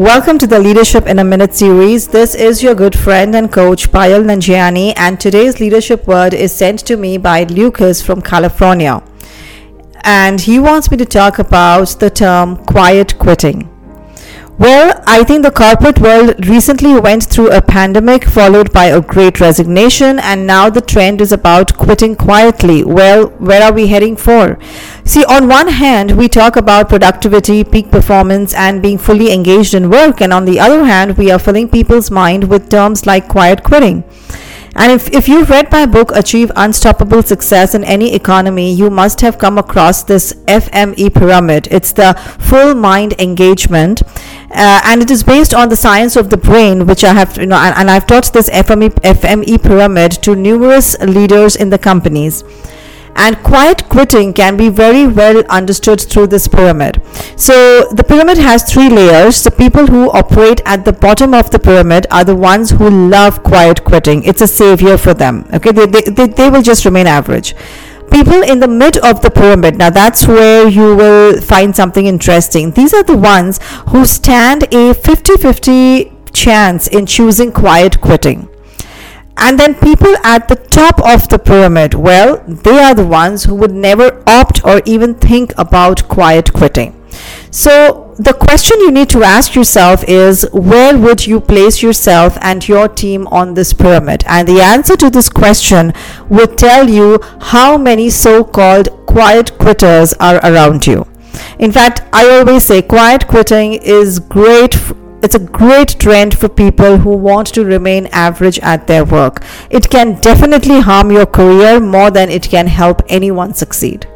Welcome to the Leadership in a Minute series. This is your good friend and coach Payal Nanjiani, and today's leadership word is sent to me by Lucas from California. And he wants me to talk about the term quiet quitting. Well, I think the corporate world recently went through a pandemic followed by a great resignation, and now the trend is about quitting quietly. Well, where are we heading for? See, on one hand, we talk about productivity, peak performance, and being fully engaged in work, and on the other hand, we are filling people's mind with terms like quiet quitting. And if, if you've read my book, Achieve Unstoppable Success in Any Economy, you must have come across this FME pyramid. It's the full mind engagement. Uh, and it is based on the science of the brain, which I have, you know, and, and I've taught this FME, FME pyramid to numerous leaders in the companies and quiet quitting can be very well understood through this pyramid. So, the pyramid has three layers. The people who operate at the bottom of the pyramid are the ones who love quiet quitting, it's a savior for them. Okay, they, they, they, they will just remain average people in the mid of the pyramid. Now that's where you will find something interesting. These are the ones who stand a 50-50 chance in choosing quiet quitting. And then people at the top of the pyramid, well, they are the ones who would never opt or even think about quiet quitting. So, the question you need to ask yourself is where would you place yourself and your team on this pyramid? And the answer to this question would tell you how many so called quiet quitters are around you. In fact, I always say quiet quitting is great it's a great trend for people who want to remain average at their work. It can definitely harm your career more than it can help anyone succeed.